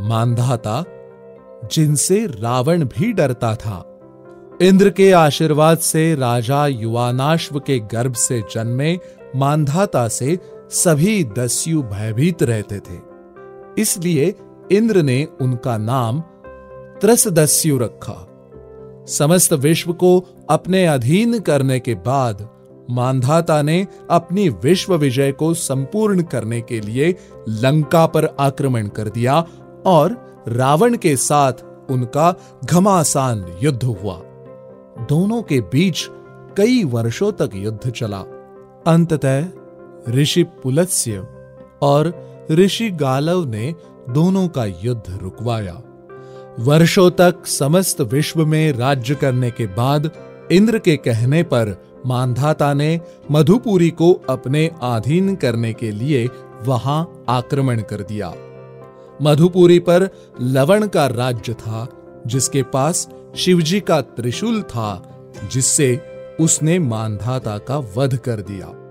मानधाता जिनसे रावण भी डरता था। इंद्र के आशीर्वाद से राजा युवानाश्व के गर्भ से जन्मे मानधाता से सभी दस्यु भयभीत रहते थे। इसलिए इंद्र ने उनका नाम त्रसदस्यु रखा। समस्त विश्व को अपने अधीन करने के बाद मानधाता ने अपनी विश्व विजय को संपूर्ण करने के लिए लंका पर आक्रमण कर दिया और रावण के साथ उनका घमासान युद्ध हुआ। दोनों के बीच कई वर्षों तक युद्ध चला। अंततः ऋषि पुलत्स्य और ऋषि गालव ने दोनों का युद्ध रुकवाया। वर्षों तक समस्त विश्व में राज्य करने के बाद इंद्र के कहने पर मानधाता ने मधुपुरी को अपने अधीन करने के लिए वहाँ आक्रमण कर दिया। मधुपुरी पर लवण का राज्य था, जिसके पास शिवजी का त्रिशूल था, जिससे उसने मानधाता का वध कर दिया।